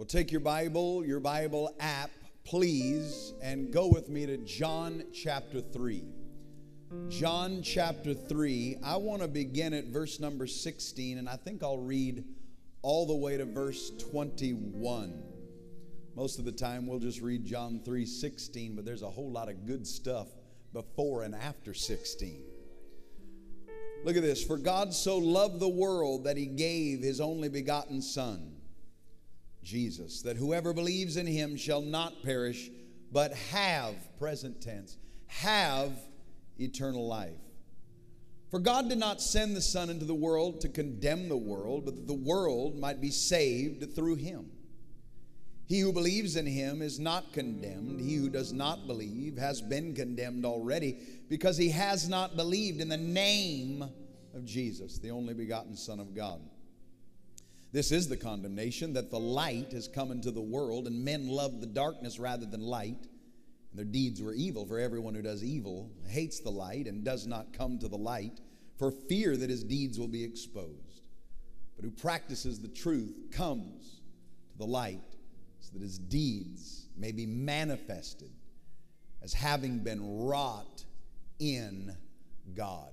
Well, take your Bible, your Bible app, please, and go with me to John chapter 3. John chapter 3. I want to begin at verse number 16, and I think I'll read all the way to verse 21. Most of the time we'll just read John 3 16, but there's a whole lot of good stuff before and after 16. Look at this. For God so loved the world that he gave his only begotten Son, Jesus, that whoever believes in him shall not perish, but have, present tense, have eternal life. For God did not send the Son into the world to condemn the world, but that the world might be saved through him. He who believes in him is not condemned. He who does not believe has been condemned already because he has not believed in the name of Jesus, the only begotten Son of God. This is the condemnation that the light has come into the world, and men love the darkness rather than light. And their deeds were evil, for everyone who does evil hates the light and does not come to the light for fear that his deeds will be exposed. But who practices the truth comes to the light so that his deeds may be manifested as having been wrought in God.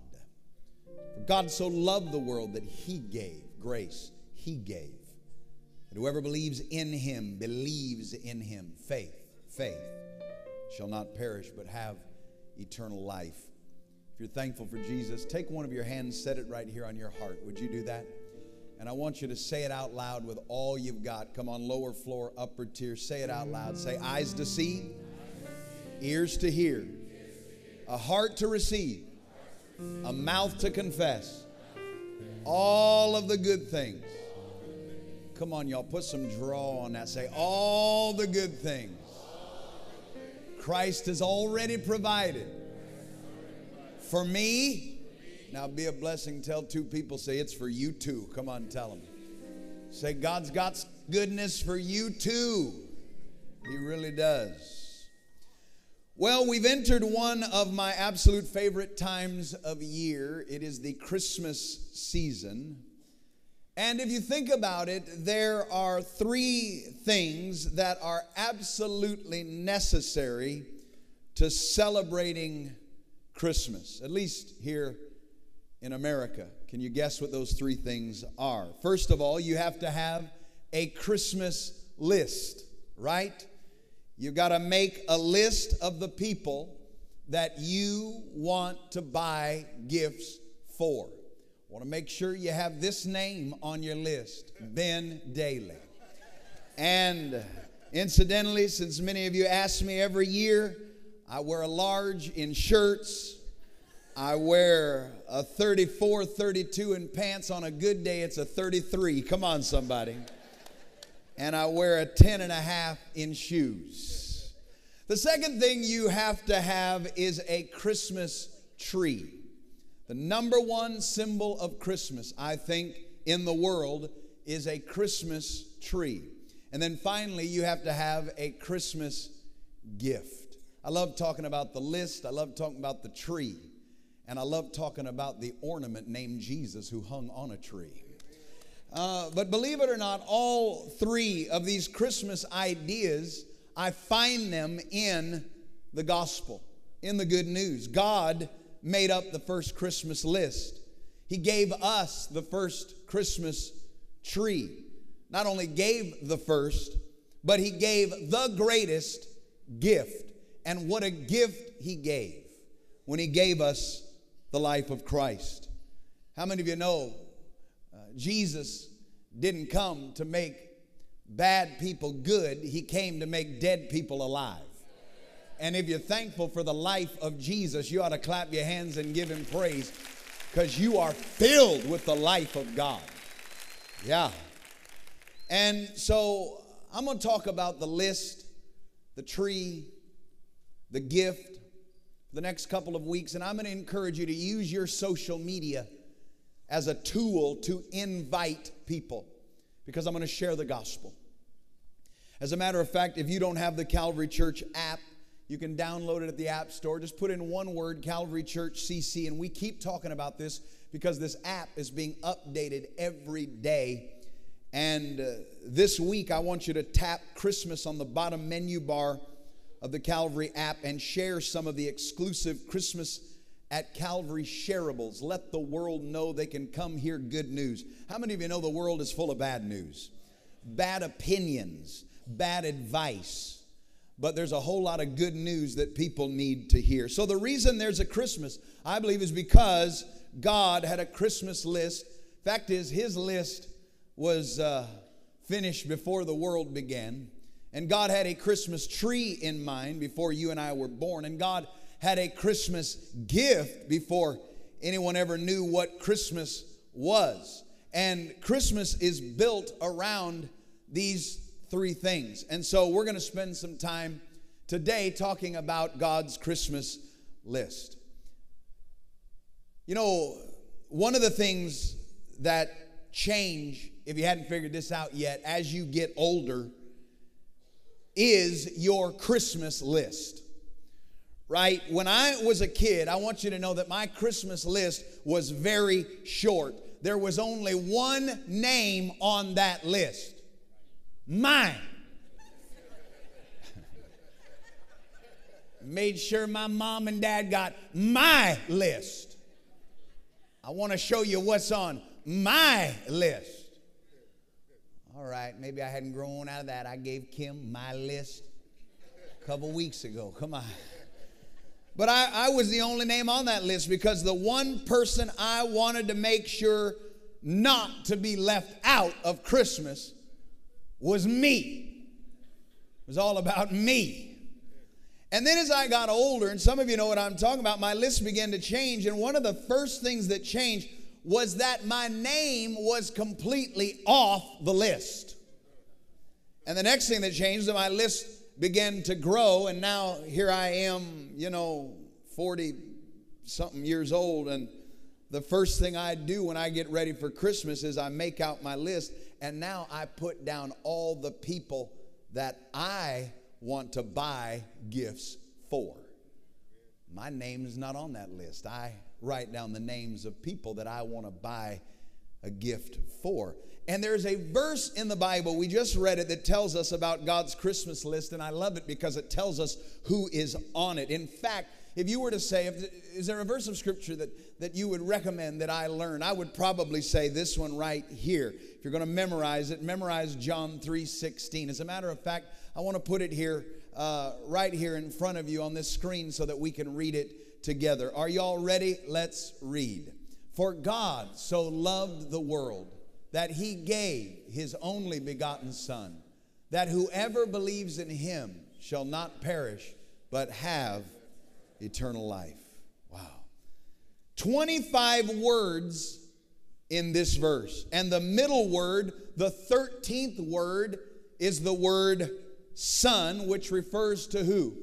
For God so loved the world that he gave grace, he gave. That whoever believes in him, believes in him, faith, faith, shall not perish but have eternal life. If you're thankful for Jesus, take one of your hands, set it right here on your heart. Would you do that? And I want you to say it out loud with all you've got. Come on, lower floor, upper tier. Say it out loud. Say, eyes to see, ears to hear, a heart to receive, a mouth to confess, all of the good things. Come on, y'all, put some draw on that. Say, all the good things Christ has already provided for me now be a blessing. Tell two people, say it's for you too. Come on, tell them. Say, God's got goodness for you too. He really does. Well, we've entered one of my absolute favorite times of year. It is the Christmas season. And if you think about it, there are three things that are absolutely necessary to celebrating Christmas, at least here in America. Can you guess what those three things are? First of all, you have to have a Christmas list, right? You've got to make a list of the people that you want to buy gifts for. Want to make sure you have this name on your list Ben Dailey. And incidentally, since many of you ask me every year, I wear a large in shirts I wear a 34, 32 in pants. On a good day, it's a 33. Come on, somebody. And I wear a 10 and a half in shoes. The second thing you have to have is a Christmas tree. The number one symbol of Christmas, I think, in the world is a Christmas tree. And then finally, you have to have a Christmas gift. I love talking about the list, I love talking about the tree. And I love talking about the ornament named Jesus who hung on a tree. Uh, but believe it or not, all three of these Christmas ideas, I find them in the gospel, in the good news. God made up the first Christmas list, He gave us the first Christmas tree. Not only gave the first, but He gave the greatest gift. And what a gift He gave when He gave us the life of Christ. How many of you know uh, Jesus didn't come to make bad people good, he came to make dead people alive. And if you're thankful for the life of Jesus, you ought to clap your hands and give him praise because you are filled with the life of God. Yeah. And so I'm going to talk about the list, the tree, the gift, the next couple of weeks, and I'm going to encourage you to use your social media as a tool to invite people because I'm going to share the gospel. As a matter of fact, if you don't have the Calvary Church app, you can download it at the App Store. Just put in one word, Calvary Church CC, and we keep talking about this because this app is being updated every day. And uh, this week, I want you to tap Christmas on the bottom menu bar of the Calvary app and share some of the exclusive Christmas at Calvary shareables. Let the world know they can come hear good news. How many of you know the world is full of bad news? Bad opinions, bad advice. But there's a whole lot of good news that people need to hear. So, the reason there's a Christmas, I believe, is because God had a Christmas list. Fact is, His list was uh, finished before the world began. And God had a Christmas tree in mind before you and I were born. And God had a Christmas gift before anyone ever knew what Christmas was. And Christmas is built around these three things. And so we're going to spend some time today talking about God's Christmas list. You know, one of the things that change, if you hadn't figured this out yet, as you get older, is your Christmas list. Right? When I was a kid, I want you to know that my Christmas list was very short. There was only one name on that list mine. Made sure my mom and dad got my list. I want to show you what's on my list. All right, maybe I hadn't grown out of that. I gave Kim my list a couple weeks ago. Come on. But I, I was the only name on that list because the one person I wanted to make sure not to be left out of Christmas was me. It was all about me. And then as I got older, and some of you know what I'm talking about, my list began to change. And one of the first things that changed was that my name was completely off the list. And the next thing that changed, that my list began to grow. And now here I am, you know, 40 something years old. And the first thing I do when I get ready for Christmas is I make out my list. And now I put down all the people that I want to buy gifts for. My name is not on that list. I write down the names of people that I want to buy a gift for. And there's a verse in the Bible, we just read it, that tells us about God's Christmas list, and I love it because it tells us who is on it. In fact, if you were to say, is there a verse of scripture that, that you would recommend that I learn? I would probably say this one right here. If you're going to memorize it, memorize John 3.16. As a matter of fact, I want to put it here, uh, right here in front of you on this screen so that we can read it together. Are y'all ready? Let's read. For God so loved the world that he gave his only begotten Son, that whoever believes in him shall not perish, but have eternal life. Wow. 25 words in this verse. And the middle word, the 13th word, is the word Son, which refers to who?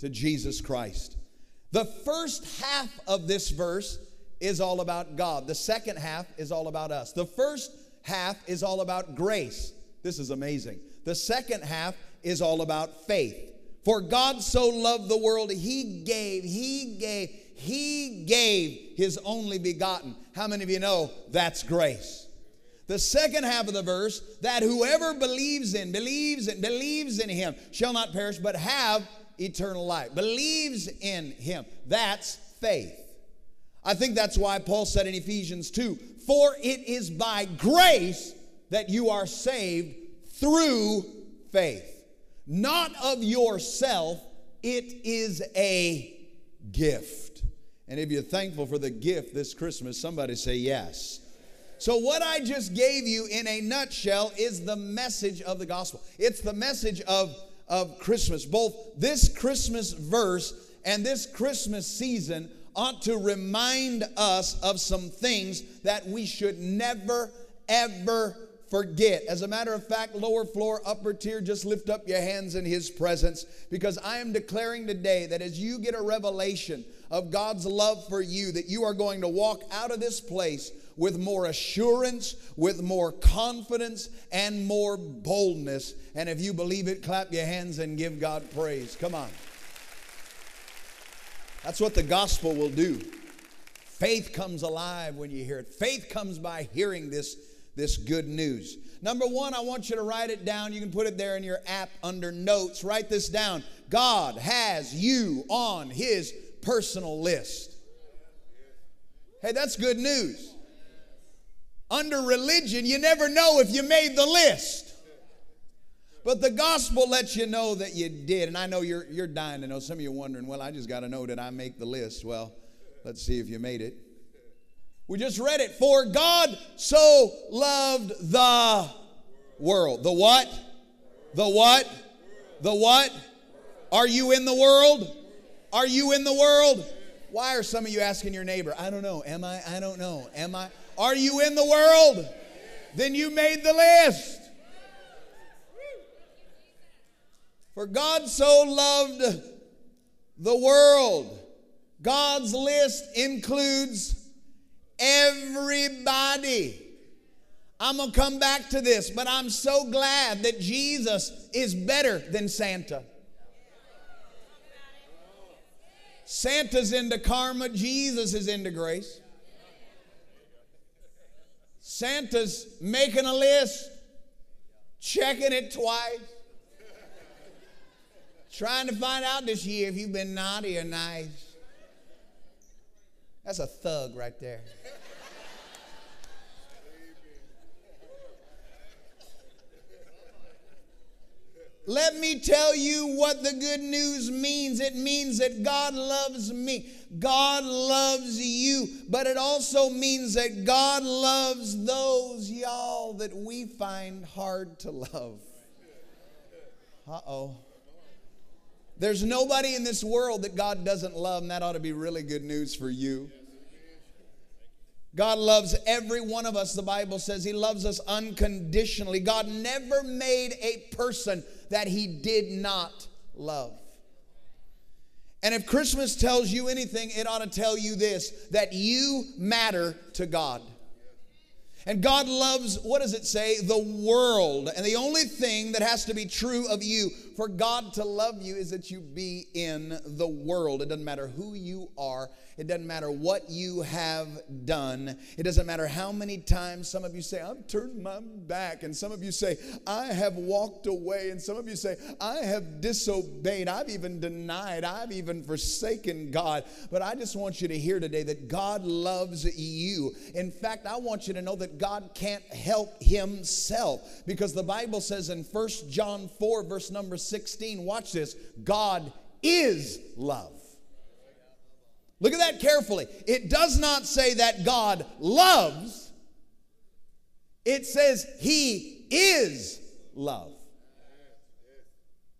To Jesus Christ. The first half of this verse is all about God. The second half is all about us. The first half is all about grace. This is amazing. The second half is all about faith. For God so loved the world, He gave, He gave, He gave His only begotten. How many of you know that's grace? the second half of the verse that whoever believes in, believes in, believes in him shall not perish but have eternal life. Believes in him. That's faith. I think that's why Paul said in Ephesians 2 For it is by grace that you are saved through faith, not of yourself, it is a gift. And if you're thankful for the gift this Christmas, somebody say yes. So, what I just gave you in a nutshell is the message of the gospel. It's the message of, of Christmas. Both this Christmas verse and this Christmas season ought to remind us of some things that we should never, ever forget. As a matter of fact, lower floor, upper tier, just lift up your hands in His presence because I am declaring today that as you get a revelation of God's love for you, that you are going to walk out of this place with more assurance, with more confidence, and more boldness. And if you believe it, clap your hands and give God praise. Come on. That's what the gospel will do. Faith comes alive when you hear it. Faith comes by hearing this, this good news. Number one, I want you to write it down. You can put it there in your app under notes. Write this down. God has you on his personal list. Hey, that's good news. Under religion, you never know if you made the list. But the gospel lets you know that you did. And I know you're, you're dying to know. Some of you are wondering, well, I just got to know did I make the list? Well, let's see if you made it. We just read it. For God so loved the world. The what? The what? The what? Are you in the world? Are you in the world? Why are some of you asking your neighbor, I don't know, am I? I don't know, am I? Are you in the world? Then you made the list. For God so loved the world. God's list includes everybody. I'm going to come back to this, but I'm so glad that Jesus is better than Santa. Santa's into karma, Jesus is into grace. Santa's making a list, checking it twice, trying to find out this year if you've been naughty or nice. That's a thug right there. Let me tell you what the good news means. It means that God loves me. God loves you. But it also means that God loves those, y'all, that we find hard to love. Uh oh. There's nobody in this world that God doesn't love, and that ought to be really good news for you. God loves every one of us. The Bible says He loves us unconditionally. God never made a person that he did not love. And if Christmas tells you anything, it ought to tell you this that you matter to God. And God loves, what does it say? The world. And the only thing that has to be true of you for God to love you is that you be in the world. It doesn't matter who you are, it doesn't matter what you have done. It doesn't matter how many times some of you say, I've turned my back. And some of you say, I have walked away. And some of you say, I have disobeyed. I've even denied. I've even forsaken God. But I just want you to hear today that God loves you. In fact, I want you to know that God can't help himself because the Bible says in 1 John 4, verse number 16, watch this God is love. Look at that carefully. It does not say that God loves, it says He is love,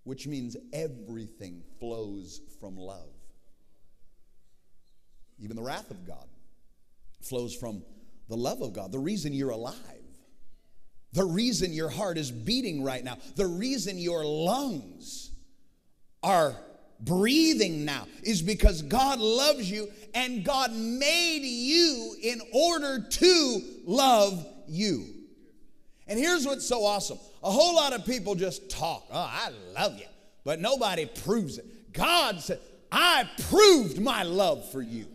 which means everything flows from love. Even the wrath of God flows from the love of God. The reason you're alive, the reason your heart is beating right now, the reason your lungs are breathing now is because God loves you and God made you in order to love you. And here's what's so awesome a whole lot of people just talk, oh, I love you, but nobody proves it. God said, I proved my love for you.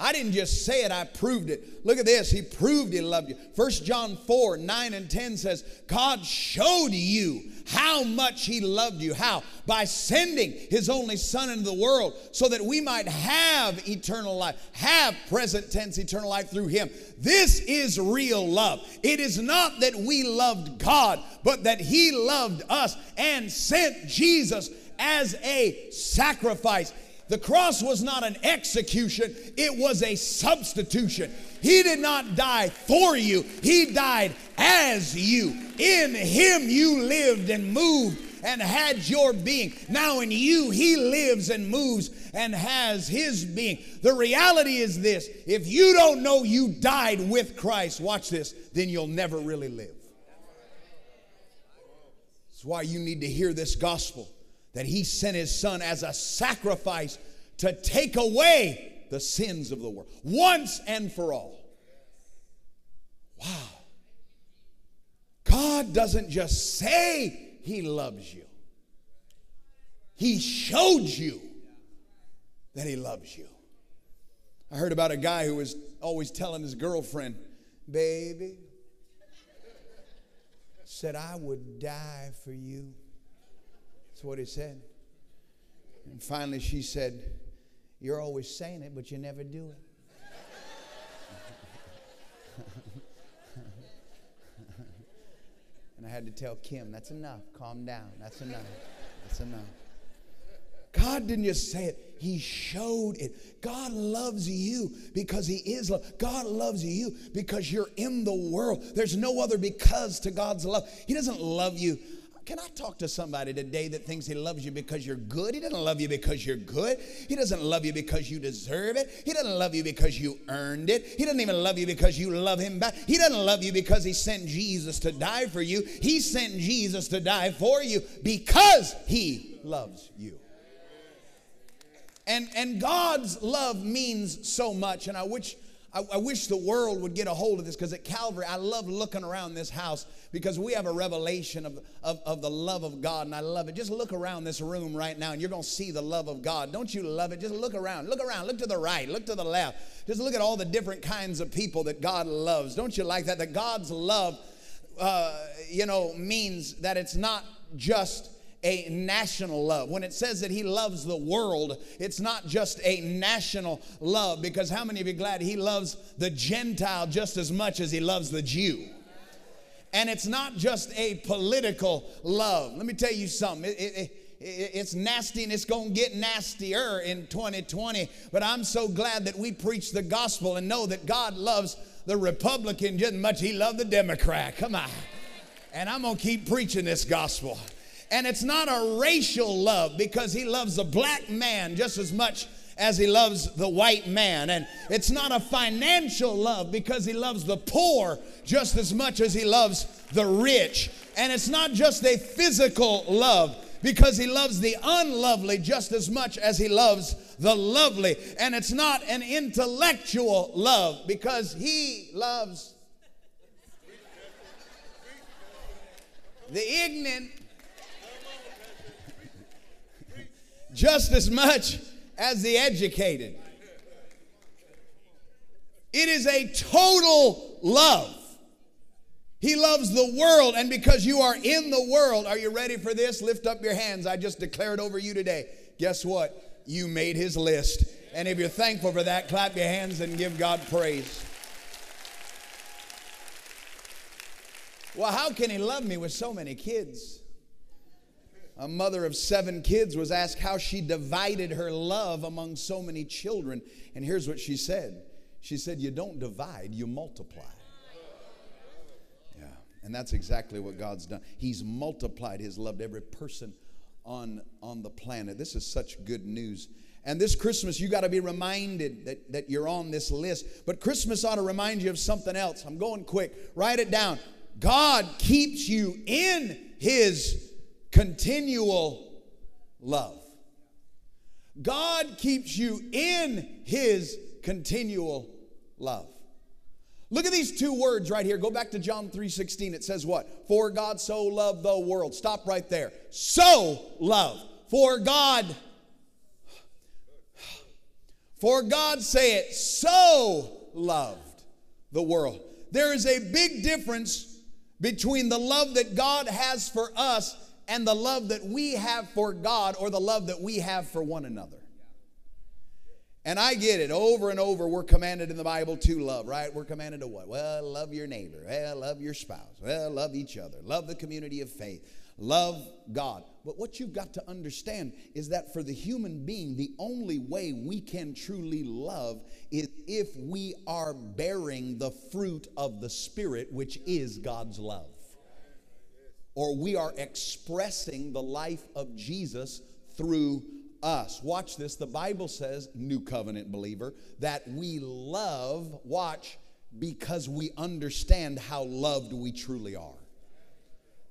I didn't just say it, I proved it. Look at this. He proved he loved you. 1 John 4 9 and 10 says, God showed you how much he loved you. How? By sending his only Son into the world so that we might have eternal life, have present tense eternal life through him. This is real love. It is not that we loved God, but that he loved us and sent Jesus as a sacrifice. The cross was not an execution, it was a substitution. He did not die for you, He died as you. In Him you lived and moved and had your being. Now in you, He lives and moves and has His being. The reality is this if you don't know you died with Christ, watch this, then you'll never really live. That's why you need to hear this gospel that he sent his son as a sacrifice to take away the sins of the world once and for all. Wow. God doesn't just say he loves you, he showed you that he loves you. I heard about a guy who was always telling his girlfriend, Baby, said, I would die for you. That's what he said. And finally, she said, You're always saying it, but you never do it. and I had to tell Kim, That's enough. Calm down. That's enough. That's enough. God didn't just say it, He showed it. God loves you because He is love. God loves you because you're in the world. There's no other because to God's love. He doesn't love you. Can I talk to somebody today that thinks he loves you because you're good? He doesn't love you because you're good. He doesn't love you because you deserve it. He doesn't love you because you earned it. He doesn't even love you because you love him back. He doesn't love you because he sent Jesus to die for you. He sent Jesus to die for you because he loves you. And, and God's love means so much. And I wish, I, I wish the world would get a hold of this because at Calvary, I love looking around this house because we have a revelation of, of, of the love of God, and I love it. Just look around this room right now, and you're going to see the love of God. Don't you love it? Just look around. Look around. Look to the right. Look to the left. Just look at all the different kinds of people that God loves. Don't you like that? That God's love, uh, you know, means that it's not just a national love. When it says that he loves the world, it's not just a national love because how many of you glad he loves the Gentile just as much as he loves the Jew? And it's not just a political love. Let me tell you something. It, it, it, it's nasty and it's going to get nastier in 2020. But I'm so glad that we preach the gospel and know that God loves the Republican just as much he loved the Democrat. Come on. And I'm going to keep preaching this gospel. And it's not a racial love because he loves the black man just as much as he loves the white man. And it's not a financial love because he loves the poor just as much as he loves the rich. And it's not just a physical love because he loves the unlovely just as much as he loves the lovely. And it's not an intellectual love because he loves the ignorant just as much as the educated. It is a total love. He loves the world, and because you are in the world, are you ready for this? Lift up your hands. I just declared over you today. Guess what? You made his list. And if you're thankful for that, clap your hands and give God praise. Well, how can he love me with so many kids? A mother of seven kids, was asked how she divided her love among so many children. And here's what she said She said, You don't divide, you multiply. Yeah, and that's exactly what God's done. He's multiplied His love to every person on, on the planet. This is such good news. And this Christmas, you got to be reminded that, that you're on this list. But Christmas ought to remind you of something else. I'm going quick. Write it down. God keeps you in His continual love. God keeps you in his continual love. Look at these two words right here. Go back to John 3:16. It says what? For God so loved the world. Stop right there. So love. For God For God say it, so loved the world. There is a big difference between the love that God has for us and the love that we have for God or the love that we have for one another. And I get it over and over. We're commanded in the Bible to love, right? We're commanded to what? Well, love your neighbor. Well, love your spouse. Well, love each other. Love the community of faith. Love God. But what you've got to understand is that for the human being, the only way we can truly love is if we are bearing the fruit of the Spirit, which is God's love or we are expressing the life of Jesus through us. Watch this. The Bible says, New Covenant believer, that we love, watch, because we understand how loved we truly are.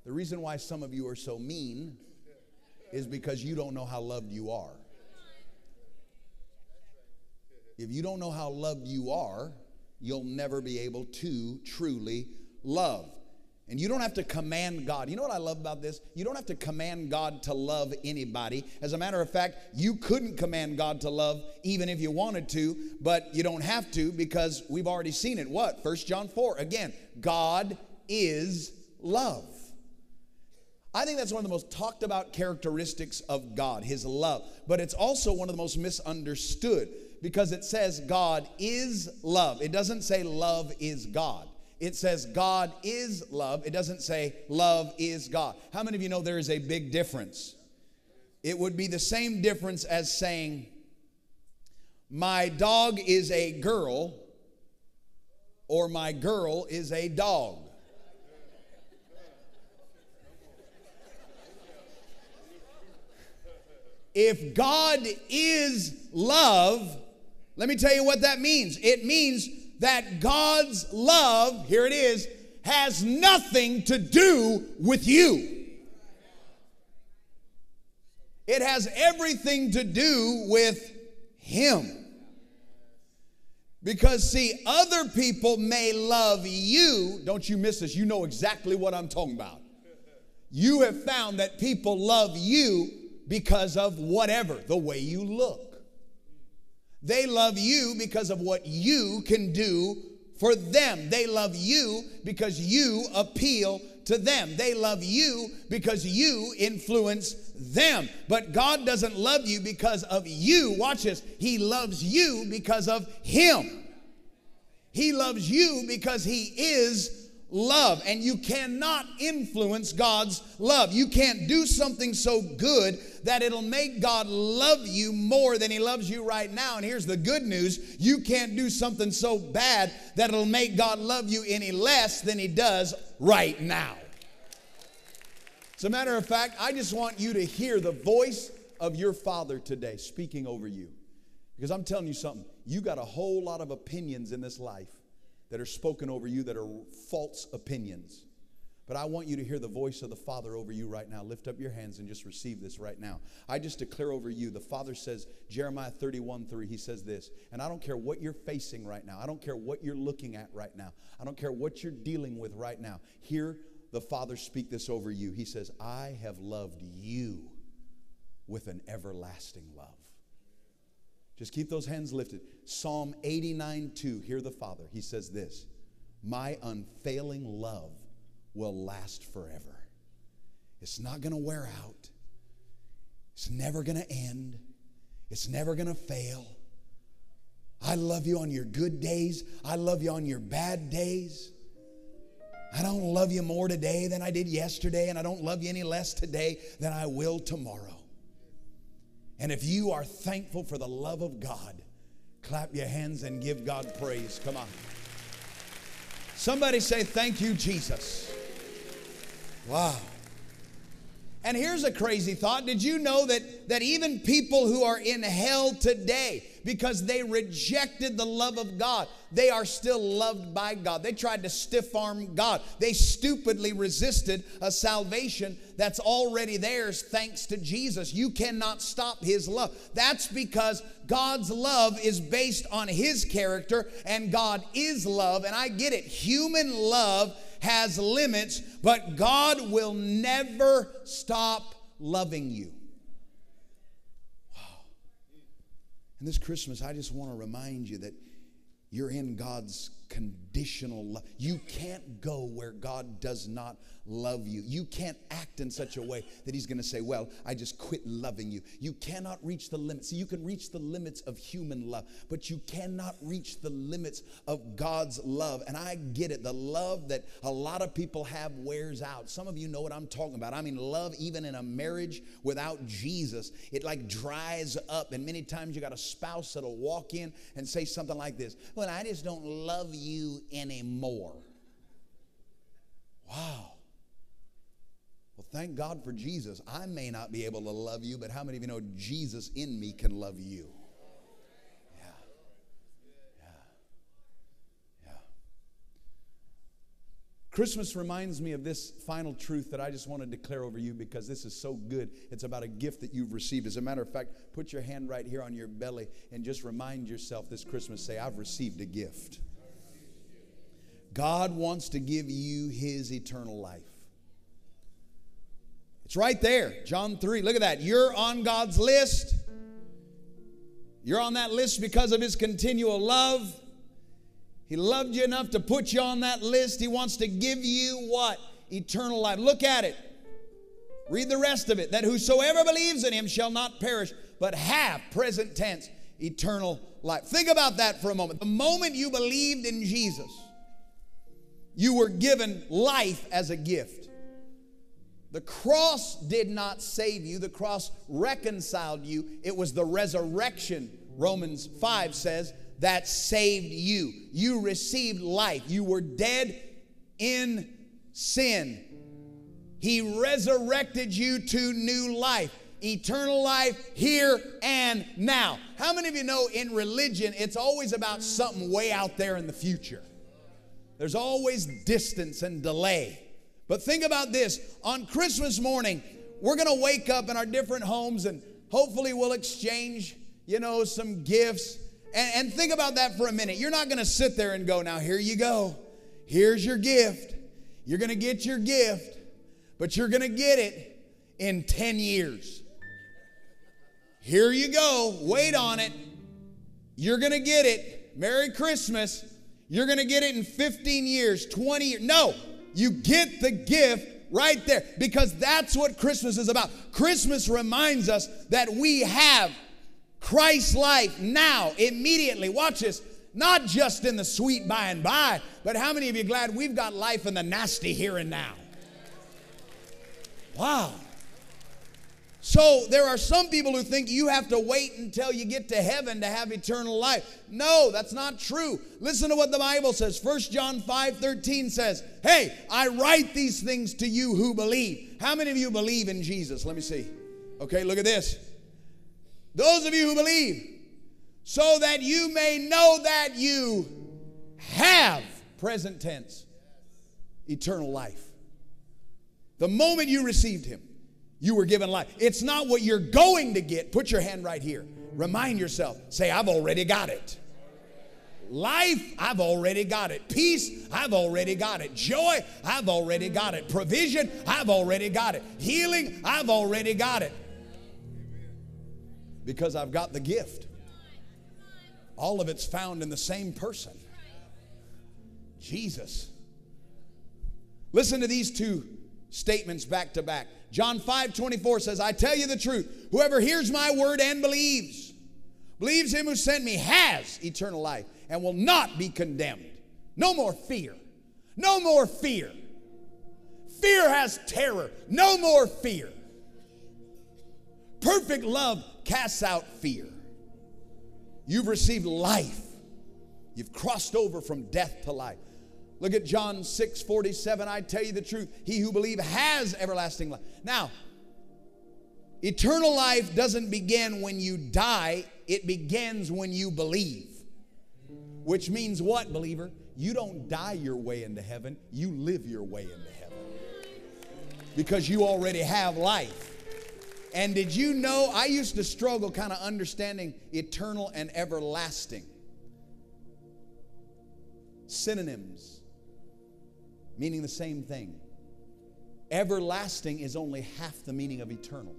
The reason why some of you are so mean is because you don't know how loved you are. If you don't know how loved you are, you'll never be able to truly love. And you don't have to command God. You know what I love about this? You don't have to command God to love anybody. As a matter of fact, you couldn't command God to love even if you wanted to, but you don't have to because we've already seen it. What? First John 4. Again, God is love. I think that's one of the most talked about characteristics of God, his love. But it's also one of the most misunderstood because it says God is love. It doesn't say love is God. It says God is love. It doesn't say love is God. How many of you know there is a big difference? It would be the same difference as saying, My dog is a girl, or my girl is a dog. If God is love, let me tell you what that means. It means that God's love, here it is, has nothing to do with you. It has everything to do with Him. Because, see, other people may love you. Don't you miss this. You know exactly what I'm talking about. You have found that people love you because of whatever, the way you look they love you because of what you can do for them. They love you because you appeal to them. They love you because you influence them. But God doesn't love you because of you. Watch this. He loves you because of Him. He loves you because He is love, and you cannot influence God's love. You can't do something so good that it'll make God love you more than He loves you right now. And here's the good news you can't do something so bad that it'll make God love you any less than He does right now. As a matter of fact, I just want you to hear the voice of your Father today speaking over you. Because I'm telling you something, you got a whole lot of opinions in this life that are spoken over you that are false opinions. But I want you to hear the voice of the Father over you right now. Lift up your hands and just receive this right now. I just declare over you, the Father says, Jeremiah 31 3, he says this, and I don't care what you're facing right now. I don't care what you're looking at right now. I don't care what you're dealing with right now. Hear the Father speak this over you. He says, I have loved you with an everlasting love. Just keep those hands lifted. Psalm 89 2, hear the Father. He says this My unfailing love will last forever. It's not going to wear out, it's never going to end, it's never going to fail. I love you on your good days, I love you on your bad days. I don't love you more today than I did yesterday, and I don't love you any less today than I will tomorrow. And if you are thankful for the love of God, clap your hands and give God praise. Come on. Somebody say, Thank you, Jesus. Wow. And here's a crazy thought. Did you know that, that even people who are in hell today, because they rejected the love of God. They are still loved by God. They tried to stiff arm God. They stupidly resisted a salvation that's already theirs thanks to Jesus. You cannot stop His love. That's because God's love is based on His character, and God is love. And I get it. Human love has limits, but God will never stop loving you. And this Christmas, I just want to remind you that you're in God's conditional love. You can't go where God does not love you. You can't act in such a way that He's going to say, Well, I just quit loving you. You cannot reach the limits. See, you can reach the limits of human love, but you cannot reach the limits of God's love. And I get it. The love that a lot of people have wears out. Some of you know what I'm talking about. I mean, love, even in a marriage without Jesus, it like dries up. And many times you got a spouse that'll walk in and say something like this Well, I just don't love you anymore. Wow. Well, thank God for Jesus. I may not be able to love you, but how many of you know Jesus in me can love you? Yeah. Yeah. Yeah. Christmas reminds me of this final truth that I just want to declare over you because this is so good. It's about a gift that you've received. As a matter of fact, put your hand right here on your belly and just remind yourself this Christmas say, I've received a gift. God wants to give you his eternal life. It's right there, John 3. Look at that. You're on God's list. You're on that list because of his continual love. He loved you enough to put you on that list. He wants to give you what? Eternal life. Look at it. Read the rest of it. That whosoever believes in him shall not perish, but have, present tense, eternal life. Think about that for a moment. The moment you believed in Jesus, you were given life as a gift. The cross did not save you, the cross reconciled you. It was the resurrection, Romans 5 says, that saved you. You received life. You were dead in sin. He resurrected you to new life, eternal life here and now. How many of you know in religion it's always about something way out there in the future? There's always distance and delay. But think about this on Christmas morning, we're going to wake up in our different homes and hopefully we'll exchange, you know, some gifts. And, and think about that for a minute. You're not going to sit there and go, now here you go. Here's your gift. You're going to get your gift, but you're going to get it in 10 years. Here you go. Wait on it. You're going to get it. Merry Christmas. You're going to get it in 15 years, 20 years. No, you get the gift right there because that's what Christmas is about. Christmas reminds us that we have Christ's life now, immediately. Watch this. Not just in the sweet by and by, but how many of you glad we've got life in the nasty here and now? Wow. So there are some people who think you have to wait until you get to heaven to have eternal life. No, that's not true. Listen to what the Bible says. 1 John 5 13 says, Hey, I write these things to you who believe. How many of you believe in Jesus? Let me see. Okay, look at this. Those of you who believe, so that you may know that you have, present tense, eternal life. The moment you received Him, you were given life. It's not what you're going to get. Put your hand right here. Remind yourself. Say, I've already got it. Life, I've already got it. Peace, I've already got it. Joy, I've already got it. Provision, I've already got it. Healing, I've already got it. Because I've got the gift. All of it's found in the same person Jesus. Listen to these two statements back to back. John 5 24 says, I tell you the truth. Whoever hears my word and believes, believes him who sent me, has eternal life and will not be condemned. No more fear. No more fear. Fear has terror. No more fear. Perfect love casts out fear. You've received life. You've crossed over from death to life. Look at John 6 47. I tell you the truth. He who believes has everlasting life. Now, eternal life doesn't begin when you die, it begins when you believe. Which means what, believer? You don't die your way into heaven, you live your way into heaven. Because you already have life. And did you know I used to struggle kind of understanding eternal and everlasting? Synonyms meaning the same thing. Everlasting is only half the meaning of eternal.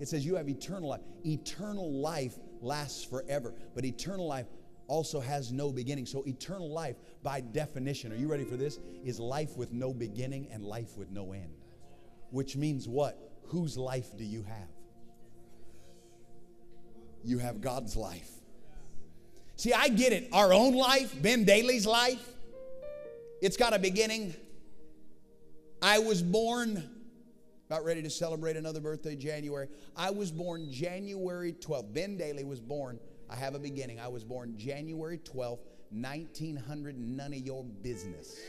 It says you have eternal life. Eternal life lasts forever, but eternal life also has no beginning. So, eternal life, by definition, are you ready for this? Is life with no beginning and life with no end. Which means what? Whose life do you have? You have God's life. See, I get it. Our own life, Ben Dailey's life, it's got a beginning I was born, about ready to celebrate another birthday, January. I was born January 12th. Ben Dailey was born, I have a beginning. I was born January 12th, 1900, none of your business.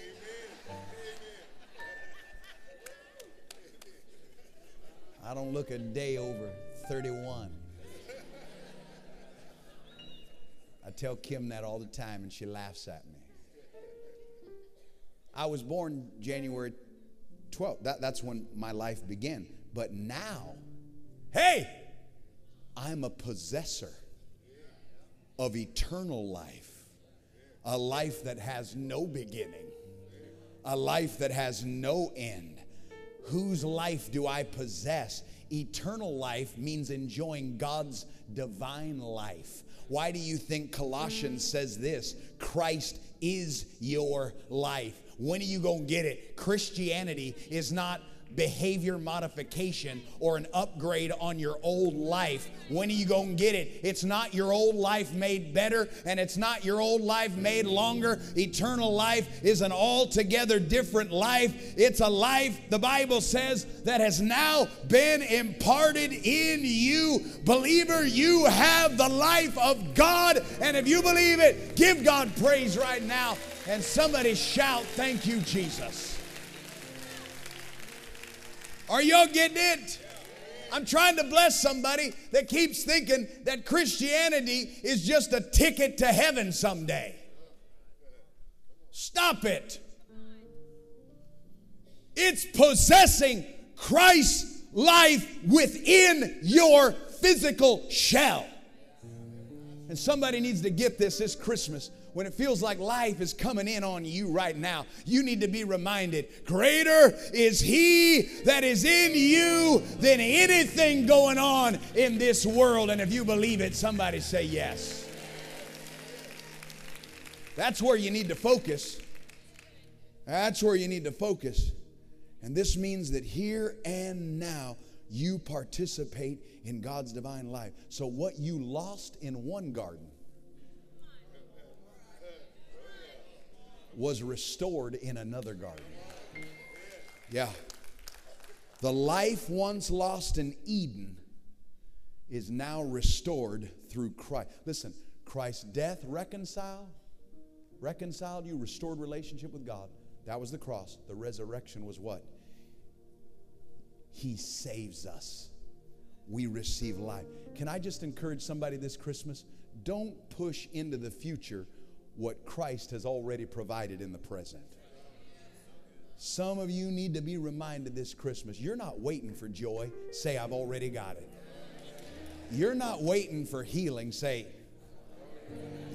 I don't look a day over 31. I tell Kim that all the time and she laughs at me. I was born January 12. That, that's when my life began. But now, hey, I'm a possessor of eternal life, a life that has no beginning a life that has no end. Whose life do I possess? Eternal life means enjoying God's divine life. Why do you think Colossians says this? Christ is your life. When are you going to get it? Christianity is not behavior modification or an upgrade on your old life. When are you going to get it? It's not your old life made better and it's not your old life made longer. Eternal life is an altogether different life. It's a life, the Bible says, that has now been imparted in you. Believer, you have the life of God. And if you believe it, give God praise right now. And somebody shout, Thank you, Jesus. Are y'all getting it? I'm trying to bless somebody that keeps thinking that Christianity is just a ticket to heaven someday. Stop it. It's possessing Christ's life within your physical shell. And somebody needs to get this this Christmas when it feels like life is coming in on you right now, you need to be reminded greater is He that is in you than anything going on in this world. And if you believe it, somebody say yes. That's where you need to focus. That's where you need to focus. And this means that here and now, you participate in God's divine life. So, what you lost in one garden, was restored in another garden. Yeah. The life once lost in Eden is now restored through Christ. Listen, Christ's death reconciled, reconciled you, restored relationship with God. That was the cross. The resurrection was what? He saves us. We receive life. Can I just encourage somebody this Christmas? Don't push into the future what Christ has already provided in the present. Some of you need to be reminded this Christmas you're not waiting for joy. Say, I've already got it. You're not waiting for healing. Say,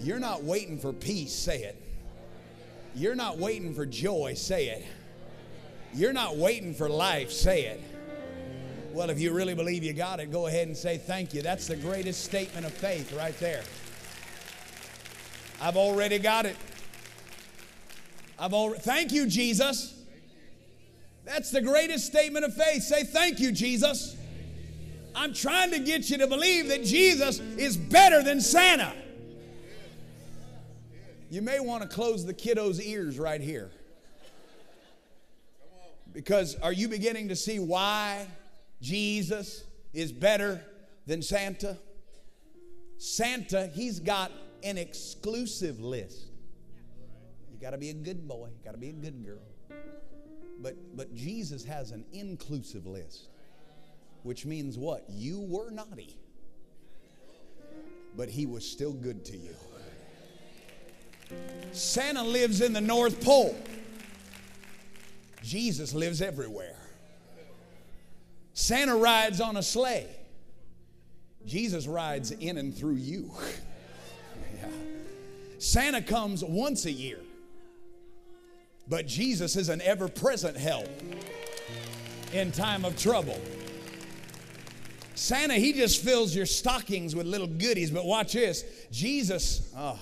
you're not waiting for peace. Say it. You're not waiting for joy. Say it. You're not waiting for life. Say it. Well, if you really believe you got it, go ahead and say thank you. That's the greatest statement of faith right there. I've already got it. I've already, thank you, Jesus. That's the greatest statement of faith. Say, thank you, Jesus. I'm trying to get you to believe that Jesus is better than Santa. You may want to close the kiddo's ears right here. Because are you beginning to see why Jesus is better than Santa? Santa, he's got an exclusive list. You got to be a good boy, got to be a good girl. But but Jesus has an inclusive list. Which means what? You were naughty. But he was still good to you. Santa lives in the North Pole. Jesus lives everywhere. Santa rides on a sleigh. Jesus rides in and through you. Santa comes once a year, but Jesus is an ever present help in time of trouble. Santa, he just fills your stockings with little goodies, but watch this Jesus, oh,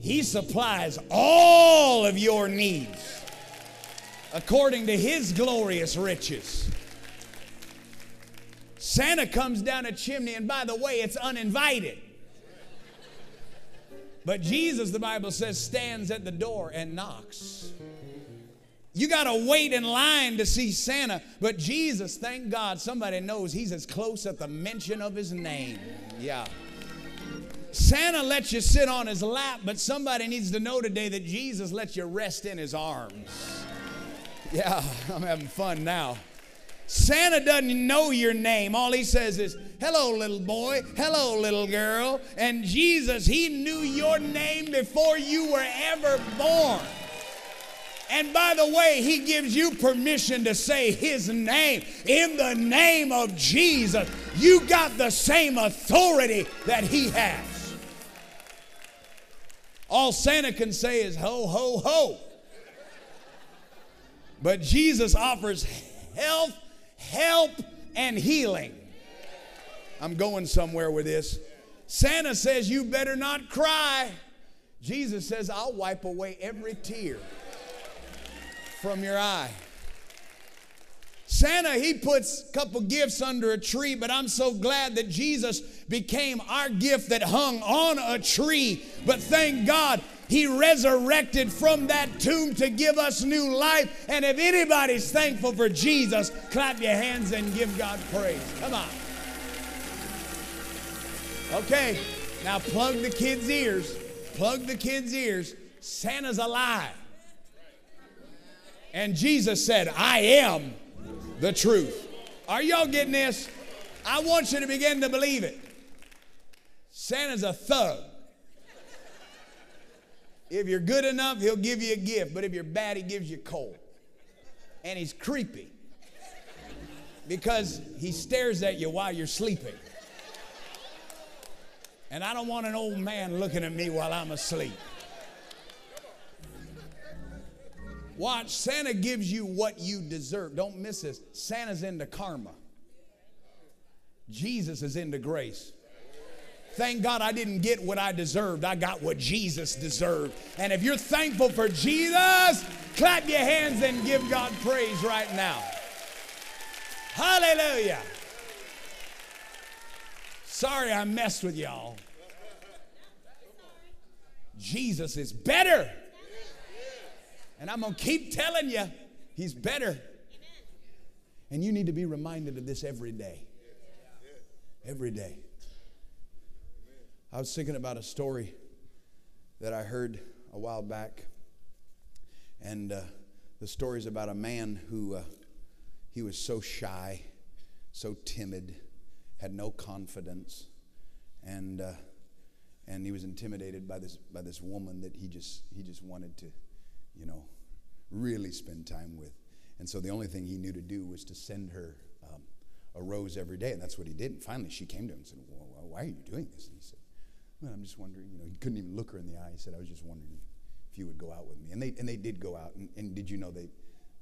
he supplies all of your needs according to his glorious riches. Santa comes down a chimney, and by the way, it's uninvited. But Jesus, the Bible says, stands at the door and knocks. You got to wait in line to see Santa. But Jesus, thank God, somebody knows he's as close at the mention of his name. Yeah. Santa lets you sit on his lap, but somebody needs to know today that Jesus lets you rest in his arms. Yeah, I'm having fun now. Santa doesn't know your name. All he says is, Hello, little boy. Hello, little girl. And Jesus, he knew your name before you were ever born. And by the way, he gives you permission to say his name. In the name of Jesus, you got the same authority that he has. All Santa can say is ho, ho, ho. But Jesus offers health, help, and healing. I'm going somewhere with this. Santa says, You better not cry. Jesus says, I'll wipe away every tear from your eye. Santa, he puts a couple gifts under a tree, but I'm so glad that Jesus became our gift that hung on a tree. But thank God, he resurrected from that tomb to give us new life. And if anybody's thankful for Jesus, clap your hands and give God praise. Come on. Okay, now plug the kids' ears. Plug the kids' ears. Santa's alive. And Jesus said, I am the truth. Are y'all getting this? I want you to begin to believe it. Santa's a thug. If you're good enough, he'll give you a gift, but if you're bad, he gives you coal. And he's creepy because he stares at you while you're sleeping. And I don't want an old man looking at me while I'm asleep. Watch, Santa gives you what you deserve. Don't miss this. Santa's into karma, Jesus is into grace. Thank God I didn't get what I deserved. I got what Jesus deserved. And if you're thankful for Jesus, clap your hands and give God praise right now. Hallelujah. Sorry I messed with y'all. Jesus is better. And I'm going to keep telling you, He's better. And you need to be reminded of this every day. Every day. I was thinking about a story that I heard a while back. And uh, the story is about a man who uh, he was so shy, so timid, had no confidence, and uh, and he was intimidated by this by this woman that he just he just wanted to you know, really spend time with. And so the only thing he knew to do was to send her um, a rose every day, and that's what he did. And finally, she came to him and said, well, "Why are you doing this?" And he said, "Well, I'm just wondering." You know, he couldn't even look her in the eye. He said, "I was just wondering if you would go out with me." And they and they did go out. And, and did you know they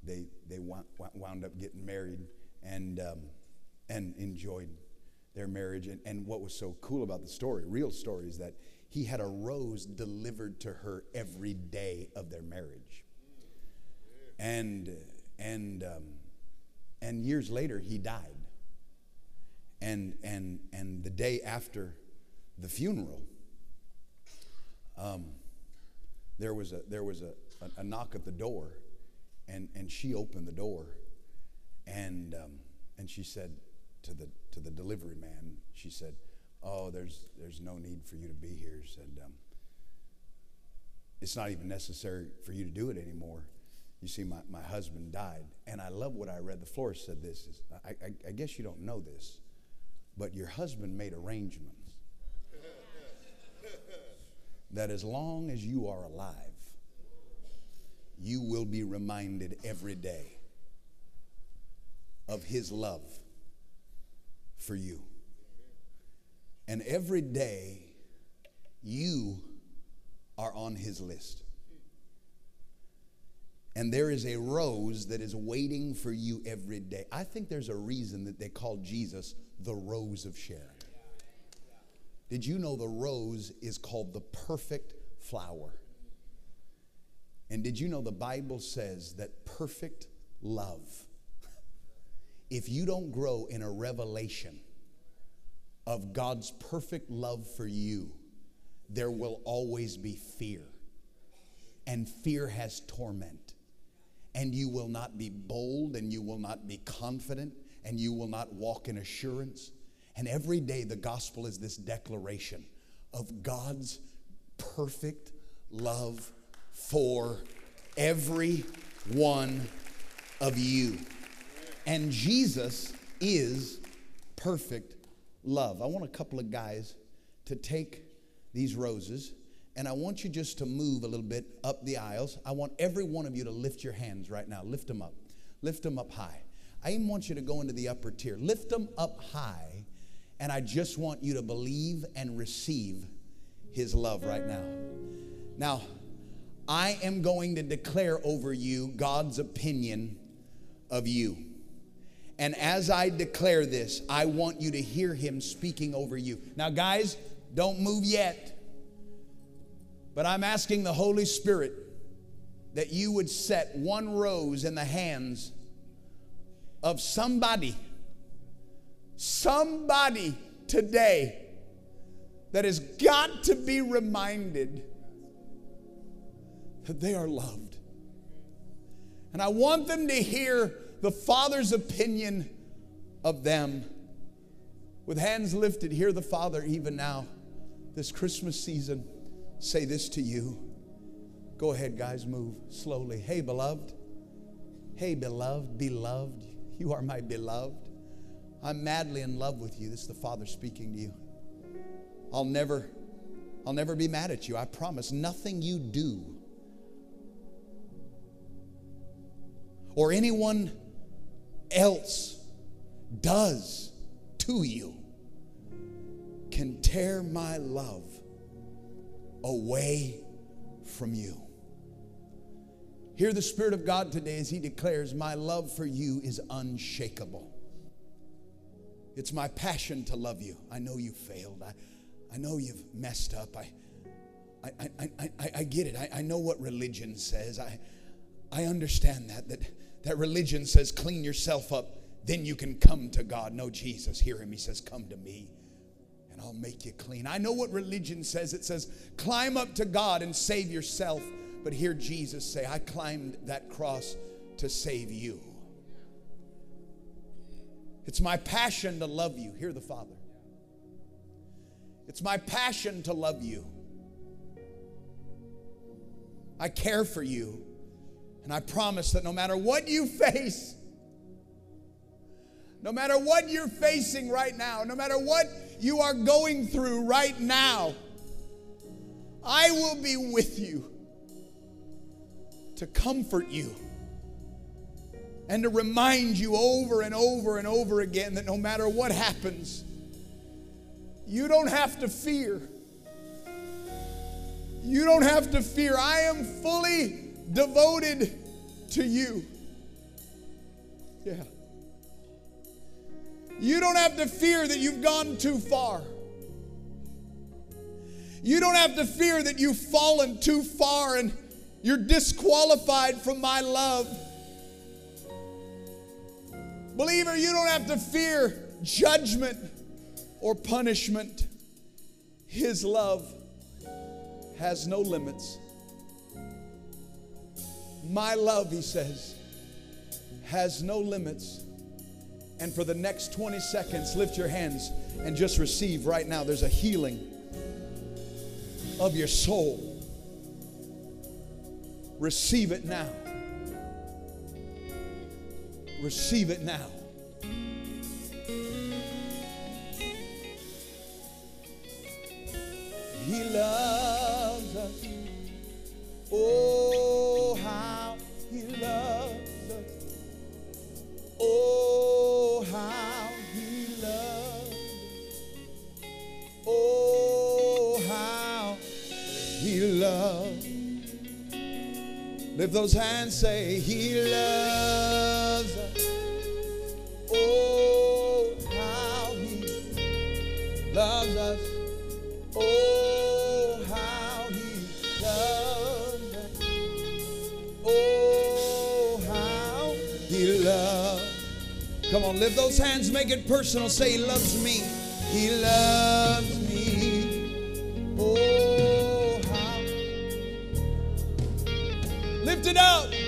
they they wound, wound up getting married and um, and enjoyed their marriage. And, and what was so cool about the story, real story, is that he had a rose delivered to her every day of their marriage. And, and, um, and years later, he died. And, and, and the day after the funeral, um, there was, a, there was a, a, a, knock at the door, and, and she opened the door, and, um, and she said to the, to the delivery man, she said, oh, there's, there's no need for you to be here. He said, um, it's not even necessary for you to do it anymore. You see, my, my husband died. And I love what I read. The florist said this. Is, I, I, I guess you don't know this, but your husband made arrangements that as long as you are alive, you will be reminded every day of his love for you. And every day, you are on his list. And there is a rose that is waiting for you every day. I think there's a reason that they call Jesus the Rose of Sharon. Did you know the rose is called the perfect flower? And did you know the Bible says that perfect love, if you don't grow in a revelation of God's perfect love for you, there will always be fear. And fear has torment. And you will not be bold and you will not be confident and you will not walk in assurance. And every day, the gospel is this declaration of God's perfect love for every one of you. And Jesus is perfect love. I want a couple of guys to take these roses and I want you just to move a little bit up the aisles. I want every one of you to lift your hands right now. Lift them up. Lift them up high. I even want you to go into the upper tier. Lift them up high, and I just want you to believe and receive His love right now. Now, I am going to declare over you God's opinion of you. And as I declare this, I want you to hear him speaking over you. Now, guys, don't move yet. But I'm asking the Holy Spirit that you would set one rose in the hands of somebody, somebody today that has got to be reminded that they are loved. And I want them to hear the Father's opinion of them. With hands lifted, hear the Father even now, this Christmas season, say this to you. Go ahead, guys, move slowly. Hey, beloved. Hey, beloved, beloved. You are my beloved. I'm madly in love with you. This is the Father speaking to you. I'll never, I'll never be mad at you. I promise. Nothing you do or anyone else does to you can tear my love away from you. Hear the Spirit of God today as He declares, My love for you is unshakable. It's my passion to love you. I know you failed. I, I know you've messed up. I, I, I, I, I get it. I, I know what religion says. I, I understand that, that, that religion says clean yourself up, then you can come to God. No, Jesus, hear him. He says, Come to me and I'll make you clean. I know what religion says. It says, climb up to God and save yourself. But hear Jesus say, I climbed that cross to save you. It's my passion to love you. Hear the Father. It's my passion to love you. I care for you. And I promise that no matter what you face, no matter what you're facing right now, no matter what you are going through right now, I will be with you to comfort you and to remind you over and over and over again that no matter what happens, you don't have to fear. You don't have to fear. I am fully devoted to you. Yeah. You don't have to fear that you've gone too far. You don't have to fear that you've fallen too far and you're disqualified from my love. Believer, you don't have to fear judgment or punishment. His love has no limits. My love, he says, has no limits. And for the next 20 seconds, lift your hands and just receive right now. There's a healing of your soul. Receive it now. Receive it now. He loves us. Oh, how He loves us. Oh, how He loves us. Oh, how He loves. Lift those hands, say, He loves loves us. Oh, how he loves us. Oh, how he loves. Come on, lift those hands, make it personal. Say, He loves me. He loves me. Oh, how. Lift it up.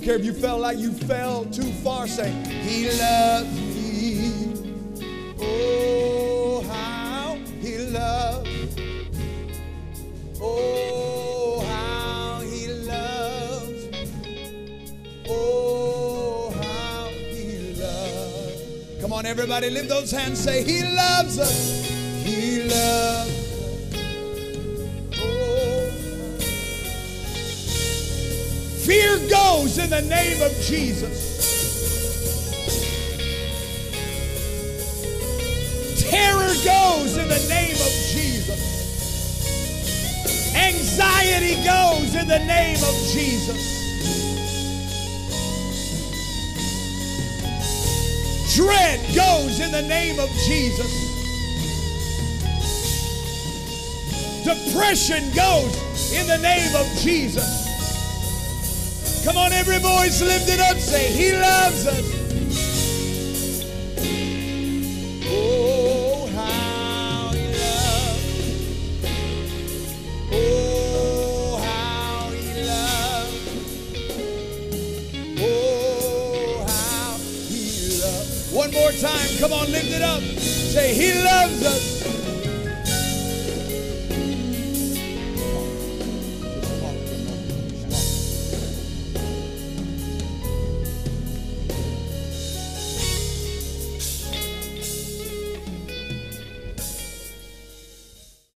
Don't care if you felt like you fell too far, say, He oh, oh, loves me. Oh, how He loves. Oh, how He loves. Oh, how He loves. Come on, everybody, lift those hands, say, He loves us. He loves goes in the name of Jesus. Terror goes in the name of Jesus. Anxiety goes in the name of Jesus. Dread goes in the name of Jesus. Depression goes in the name of Jesus. Come on, every voice lift it up. Say, He loves us. Oh, how He loves. Oh, how He loves. Oh, how He loves. One more time. Come on, lift it up. Say, He loves us.